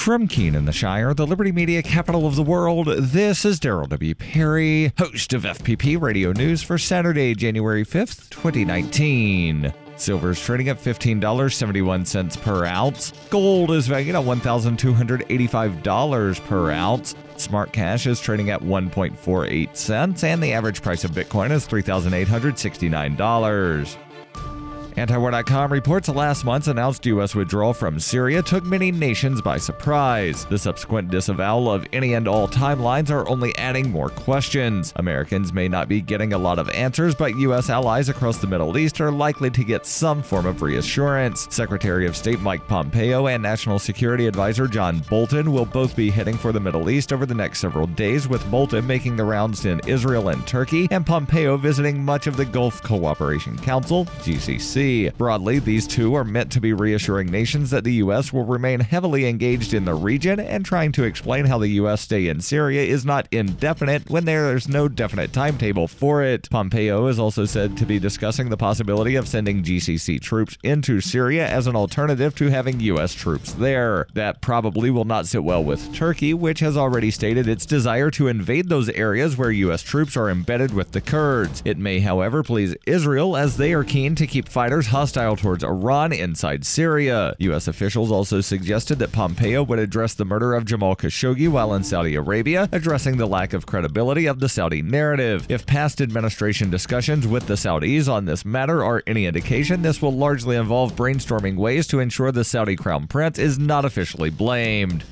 From Keene in the Shire, the Liberty Media capital of the world, this is Darryl W. Perry, host of FPP Radio News for Saturday, January 5th, 2019. Silver is trading at $15.71 per ounce. Gold is valued at $1,285 per ounce. Smart cash is trading at 1.48 cents, and the average price of Bitcoin is $3,869. Antiwar.com reports last month's announced U.S. withdrawal from Syria took many nations by surprise. The subsequent disavowal of any and all timelines are only adding more questions. Americans may not be getting a lot of answers, but U.S. allies across the Middle East are likely to get some form of reassurance. Secretary of State Mike Pompeo and National Security Advisor John Bolton will both be heading for the Middle East over the next several days, with Bolton making the rounds in Israel and Turkey, and Pompeo visiting much of the Gulf Cooperation Council, GCC. Broadly, these two are meant to be reassuring nations that the U.S. will remain heavily engaged in the region and trying to explain how the U.S. stay in Syria is not indefinite when there's no definite timetable for it. Pompeo is also said to be discussing the possibility of sending GCC troops into Syria as an alternative to having U.S. troops there. That probably will not sit well with Turkey, which has already stated its desire to invade those areas where U.S. troops are embedded with the Kurds. It may, however, please Israel as they are keen to keep fighting hostile towards Iran inside Syria. U.S. officials also suggested that Pompeo would address the murder of Jamal Khashoggi while in Saudi Arabia, addressing the lack of credibility of the Saudi narrative. If past administration discussions with the Saudis on this matter are any indication, this will largely involve brainstorming ways to ensure the Saudi crown prince is not officially blamed.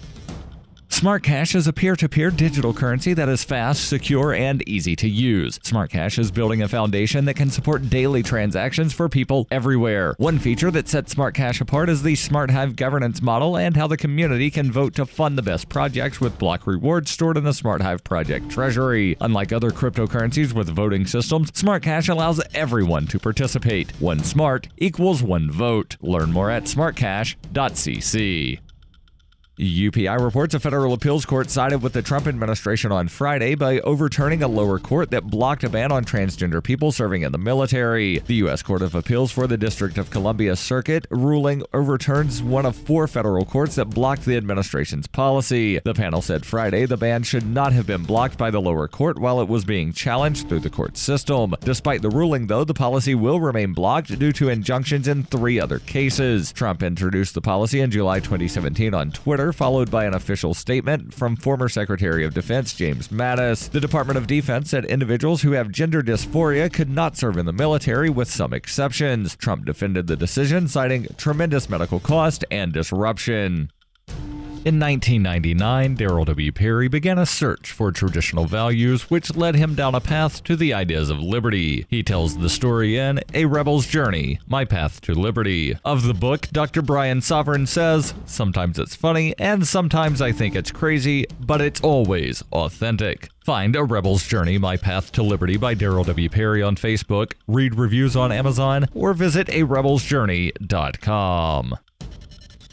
Smart Cash is a peer to peer digital currency that is fast, secure, and easy to use. Smart Cash is building a foundation that can support daily transactions for people everywhere. One feature that sets Smart Cash apart is the Smart Hive governance model and how the community can vote to fund the best projects with block rewards stored in the Smart Hive project treasury. Unlike other cryptocurrencies with voting systems, Smart Cash allows everyone to participate. One smart equals one vote. Learn more at smartcash.cc. UPI reports a federal appeals court sided with the Trump administration on Friday by overturning a lower court that blocked a ban on transgender people serving in the military. The U.S. Court of Appeals for the District of Columbia Circuit ruling overturns one of four federal courts that blocked the administration's policy. The panel said Friday the ban should not have been blocked by the lower court while it was being challenged through the court system. Despite the ruling, though, the policy will remain blocked due to injunctions in three other cases. Trump introduced the policy in July 2017 on Twitter followed by an official statement from former Secretary of Defense James Mattis. The Department of Defense said individuals who have gender dysphoria could not serve in the military, with some exceptions. Trump defended the decision, citing tremendous medical cost and disruption. In 1999, Darryl W. Perry began a search for traditional values, which led him down a path to the ideas of liberty. He tells the story in A Rebel's Journey My Path to Liberty. Of the book, Dr. Brian Sovereign says, Sometimes it's funny, and sometimes I think it's crazy, but it's always authentic. Find A Rebel's Journey My Path to Liberty by Darryl W. Perry on Facebook, read reviews on Amazon, or visit arebelsjourney.com.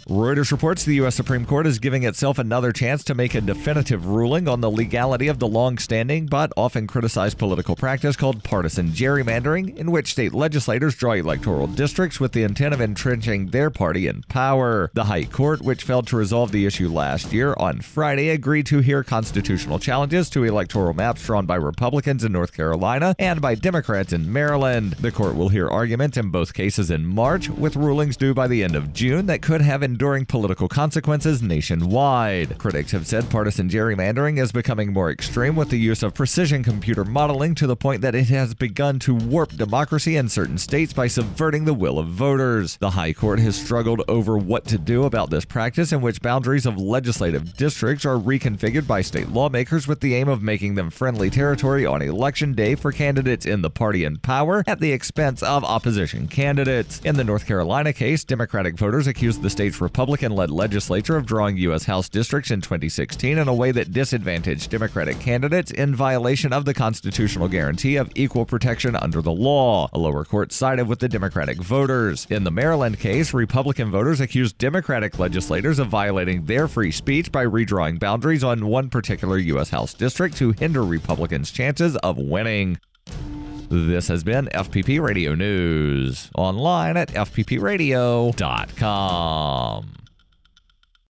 Reuters reports the U.S. Supreme Court is giving itself another chance to make a definitive ruling on the legality of the long standing but often criticized political practice called partisan gerrymandering, in which state legislators draw electoral districts with the intent of entrenching their party in power. The High Court, which failed to resolve the issue last year, on Friday agreed to hear constitutional challenges to electoral maps drawn by Republicans in North Carolina and by Democrats in Maryland. The court will hear arguments in both cases in March, with rulings due by the end of June that could have enduring political consequences nationwide. Critics have said partisan gerrymandering is becoming more extreme with the use of precision computer modeling to the point that it has begun to warp democracy in certain states by subverting the will of voters. The High Court has struggled over what to do about this practice in which boundaries of legislative districts are reconfigured by state lawmakers with the aim of making them friendly territory on election day for candidates in the party in power at the expense of opposition candidates. In the North Carolina case, Democratic voters accused the state's Republican led legislature of drawing U.S. House districts in 2016 in a way that disadvantaged Democratic candidates in violation of the constitutional guarantee of equal protection under the law. A lower court sided with the Democratic voters. In the Maryland case, Republican voters accused Democratic legislators of violating their free speech by redrawing boundaries on one particular U.S. House district to hinder Republicans' chances of winning. This has been FPP Radio News, online at fppradio.com.